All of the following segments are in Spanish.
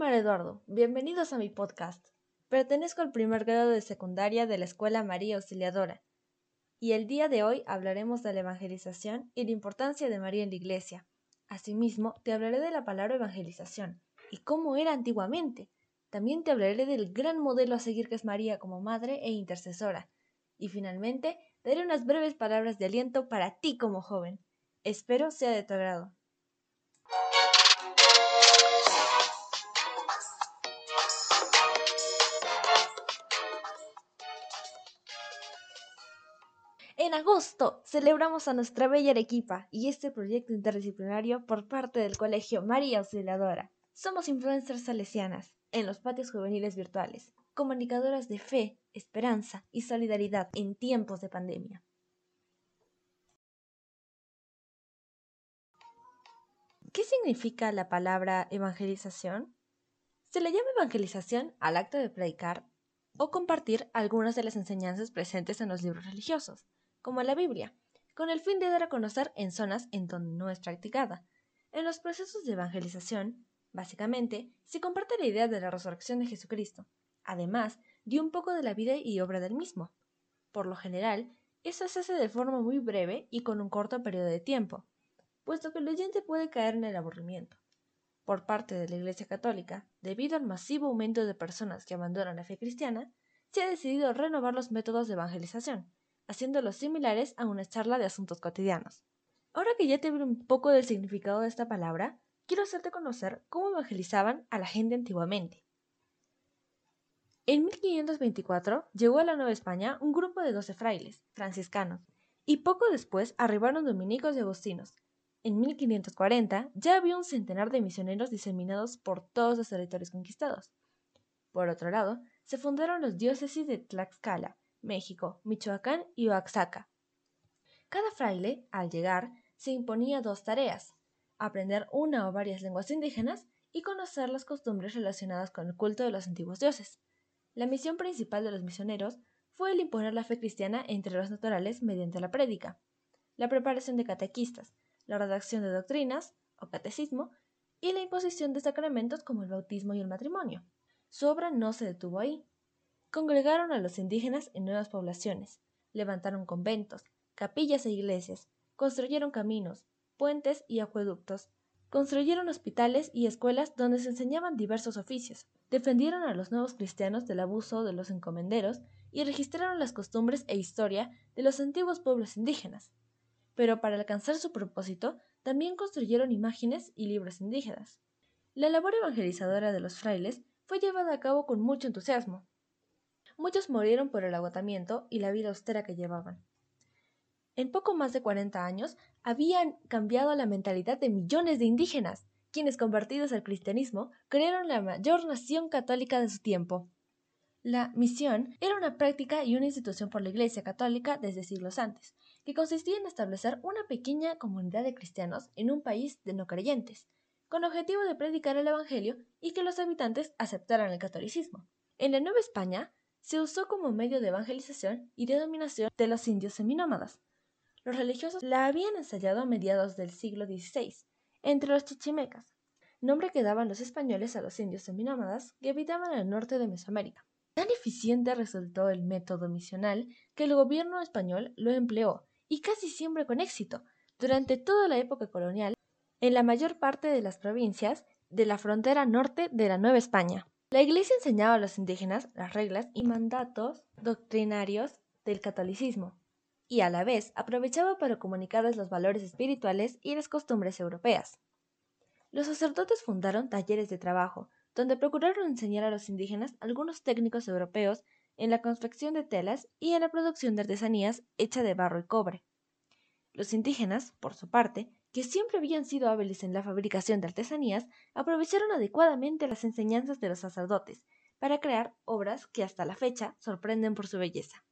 soy Simar Eduardo. Bienvenidos a mi podcast. Pertenezco al primer grado de secundaria de la Escuela María Auxiliadora. Y el día de hoy hablaremos de la evangelización y la importancia de María en la Iglesia. Asimismo, te hablaré de la palabra evangelización y cómo era antiguamente. También te hablaré del gran modelo a seguir que es María como madre e intercesora. Y finalmente, daré unas breves palabras de aliento para ti como joven. Espero sea de tu agrado. Agosto celebramos a nuestra bella Arequipa y este proyecto interdisciplinario por parte del Colegio María Auxiliadora. Somos influencers salesianas en los patios juveniles virtuales, comunicadoras de fe, esperanza y solidaridad en tiempos de pandemia. ¿Qué significa la palabra evangelización? Se le llama evangelización al acto de predicar o compartir algunas de las enseñanzas presentes en los libros religiosos como la Biblia, con el fin de dar a conocer en zonas en donde no es practicada. En los procesos de evangelización, básicamente, se comparte la idea de la resurrección de Jesucristo, además de un poco de la vida y obra del mismo. Por lo general, eso se hace de forma muy breve y con un corto periodo de tiempo, puesto que el oyente puede caer en el aburrimiento. Por parte de la Iglesia Católica, debido al masivo aumento de personas que abandonan la fe cristiana, se ha decidido renovar los métodos de evangelización, haciéndolos similares a una charla de asuntos cotidianos. Ahora que ya te vi un poco del significado de esta palabra, quiero hacerte conocer cómo evangelizaban a la gente antiguamente. En 1524 llegó a la Nueva España un grupo de doce frailes, franciscanos, y poco después arribaron dominicos y agustinos. En 1540 ya había un centenar de misioneros diseminados por todos los territorios conquistados. Por otro lado, se fundaron los diócesis de Tlaxcala, México, Michoacán y Oaxaca. Cada fraile, al llegar, se imponía dos tareas, aprender una o varias lenguas indígenas y conocer las costumbres relacionadas con el culto de los antiguos dioses. La misión principal de los misioneros fue el imponer la fe cristiana entre los naturales mediante la prédica, la preparación de catequistas, la redacción de doctrinas o catecismo y la imposición de sacramentos como el bautismo y el matrimonio. Su obra no se detuvo ahí. Congregaron a los indígenas en nuevas poblaciones, levantaron conventos, capillas e iglesias, construyeron caminos, puentes y acueductos, construyeron hospitales y escuelas donde se enseñaban diversos oficios, defendieron a los nuevos cristianos del abuso de los encomenderos y registraron las costumbres e historia de los antiguos pueblos indígenas. Pero para alcanzar su propósito, también construyeron imágenes y libros indígenas. La labor evangelizadora de los frailes fue llevada a cabo con mucho entusiasmo, Muchos murieron por el agotamiento y la vida austera que llevaban. En poco más de 40 años habían cambiado la mentalidad de millones de indígenas, quienes convertidos al cristianismo crearon la mayor nación católica de su tiempo. La misión era una práctica y una institución por la Iglesia católica desde siglos antes, que consistía en establecer una pequeña comunidad de cristianos en un país de no creyentes, con objetivo de predicar el Evangelio y que los habitantes aceptaran el catolicismo. En la Nueva España, se usó como medio de evangelización y de dominación de los indios seminómadas. Los religiosos la habían ensayado a mediados del siglo XVI entre los chichimecas, nombre que daban los españoles a los indios seminómadas que habitaban al norte de Mesoamérica. Tan eficiente resultó el método misional que el gobierno español lo empleó, y casi siempre con éxito, durante toda la época colonial, en la mayor parte de las provincias de la frontera norte de la Nueva España. La Iglesia enseñaba a los indígenas las reglas y mandatos doctrinarios del catolicismo, y a la vez aprovechaba para comunicarles los valores espirituales y las costumbres europeas. Los sacerdotes fundaron talleres de trabajo, donde procuraron enseñar a los indígenas algunos técnicos europeos en la confección de telas y en la producción de artesanías hecha de barro y cobre. Los indígenas, por su parte, que siempre habían sido hábiles en la fabricación de artesanías, aprovecharon adecuadamente las enseñanzas de los sacerdotes para crear obras que hasta la fecha sorprenden por su belleza.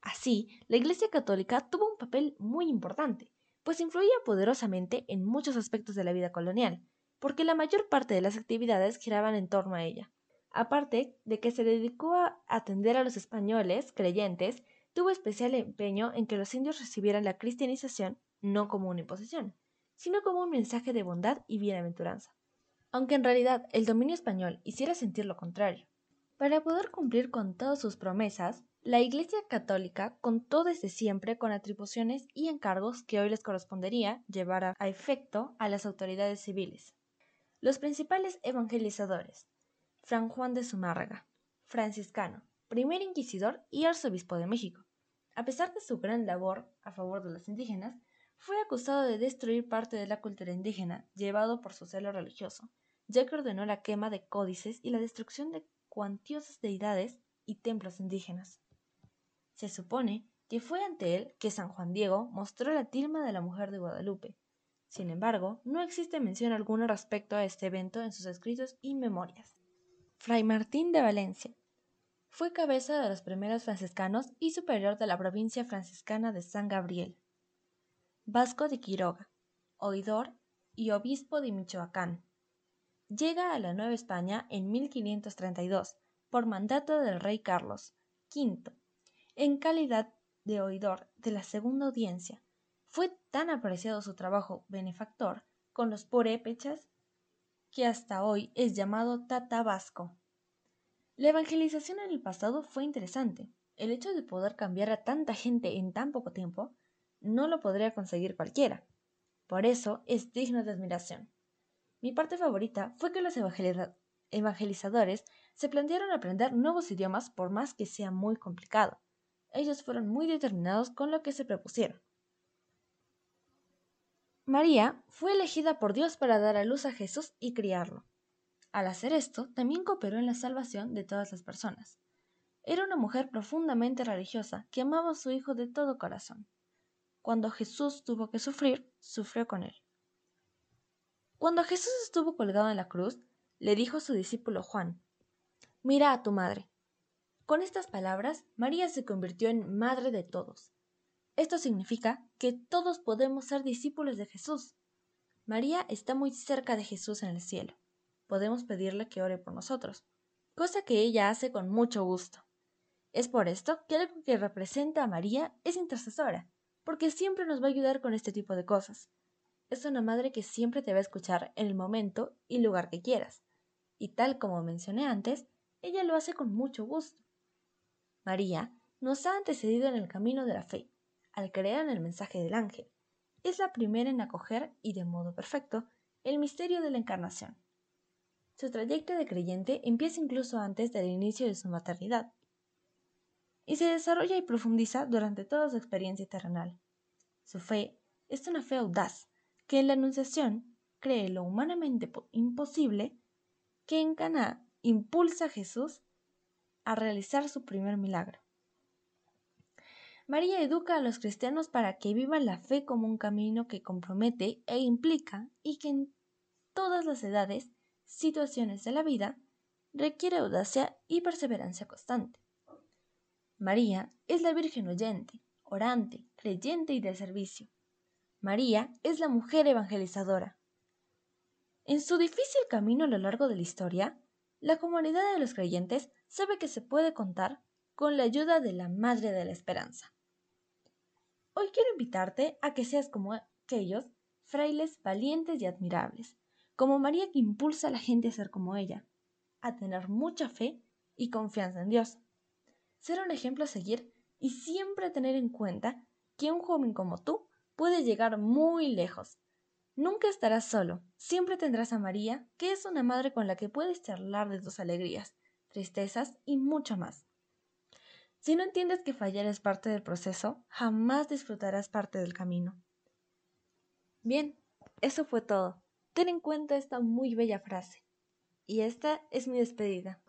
Así, la Iglesia Católica tuvo un papel muy importante, pues influía poderosamente en muchos aspectos de la vida colonial, porque la mayor parte de las actividades giraban en torno a ella. Aparte de que se dedicó a atender a los españoles creyentes, tuvo especial empeño en que los indios recibieran la cristianización no como una imposición, sino como un mensaje de bondad y bienaventuranza, aunque en realidad el dominio español hiciera sentir lo contrario. Para poder cumplir con todas sus promesas, la Iglesia Católica contó desde siempre con atribuciones y encargos que hoy les correspondería llevar a, efecto a las autoridades civiles. Los principales evangelizadores: Fran Juan de Zumárraga, franciscano, primer inquisidor y arzobispo de México. A pesar de su gran labor a favor de los indígenas, fue acusado de destruir parte de la cultura indígena, llevado por su celo religioso, ya que ordenó la quema de códices y la destrucción de cuantiosas deidades y templos indígenas. Se supone que fue ante él que San Juan Diego mostró la tilma de la mujer de Guadalupe. Sin embargo, no existe mención alguna respecto a este evento en sus escritos y memorias. Fray Martín de Valencia fue cabeza de los primeros franciscanos y superior de la provincia franciscana de San Gabriel. Vasco de Quiroga, oidor y obispo de Michoacán. Llega a la Nueva España en 1532 por mandato del rey Carlos V, en calidad de oidor de la segunda audiencia. Fue tan apreciado su trabajo benefactor con los purépechas que hasta hoy es llamado Tata Vasco. La evangelización en el pasado fue interesante. El hecho de poder cambiar a tanta gente en tan poco tiempo no lo podría conseguir cualquiera. Por eso es digno de admiración. Mi parte favorita fue que los evangelizadores se plantearon aprender nuevos idiomas por más que sea muy complicado. Ellos fueron muy determinados con lo que se propusieron. María fue elegida por Dios para dar a luz a Jesús y criarlo. Al hacer esto, también cooperó en la salvación de todas las personas. Era una mujer profundamente religiosa que amaba a su hijo de todo corazón. Cuando Jesús tuvo que sufrir, sufrió con él. Cuando Jesús estuvo colgado en la cruz, le dijo a su discípulo Juan, Mira a tu madre. Con estas palabras, María se convirtió en madre de todos. Esto significa que todos podemos ser discípulos de Jesús. María está muy cerca de Jesús en el cielo. Podemos pedirle que ore por nosotros, cosa que ella hace con mucho gusto. Es por esto que algo que representa a María es intercesora porque siempre nos va a ayudar con este tipo de cosas. Es una madre que siempre te va a escuchar en el momento y lugar que quieras. Y tal como mencioné antes, ella lo hace con mucho gusto. María nos ha antecedido en el camino de la fe, al creer en el mensaje del ángel. Es la primera en acoger, y de modo perfecto, el misterio de la encarnación. Su trayecto de creyente empieza incluso antes del inicio de su maternidad y se desarrolla y profundiza durante toda su experiencia terrenal. Su fe es una fe audaz, que en la Anunciación cree lo humanamente imposible, que en Caná impulsa a Jesús a realizar su primer milagro. María educa a los cristianos para que vivan la fe como un camino que compromete e implica y que en todas las edades, situaciones de la vida, requiere audacia y perseverancia constante. María es la Virgen oyente, orante, creyente y de servicio. María es la mujer evangelizadora. En su difícil camino a lo largo de la historia, la comunidad de los creyentes sabe que se puede contar con la ayuda de la Madre de la Esperanza. Hoy quiero invitarte a que seas como aquellos frailes valientes y admirables, como María que impulsa a la gente a ser como ella, a tener mucha fe y confianza en Dios ser un ejemplo a seguir y siempre tener en cuenta que un joven como tú puede llegar muy lejos. Nunca estarás solo, siempre tendrás a María, que es una madre con la que puedes charlar de tus alegrías, tristezas y mucho más. Si no entiendes que fallar es parte del proceso, jamás disfrutarás parte del camino. Bien, eso fue todo. Ten en cuenta esta muy bella frase. Y esta es mi despedida.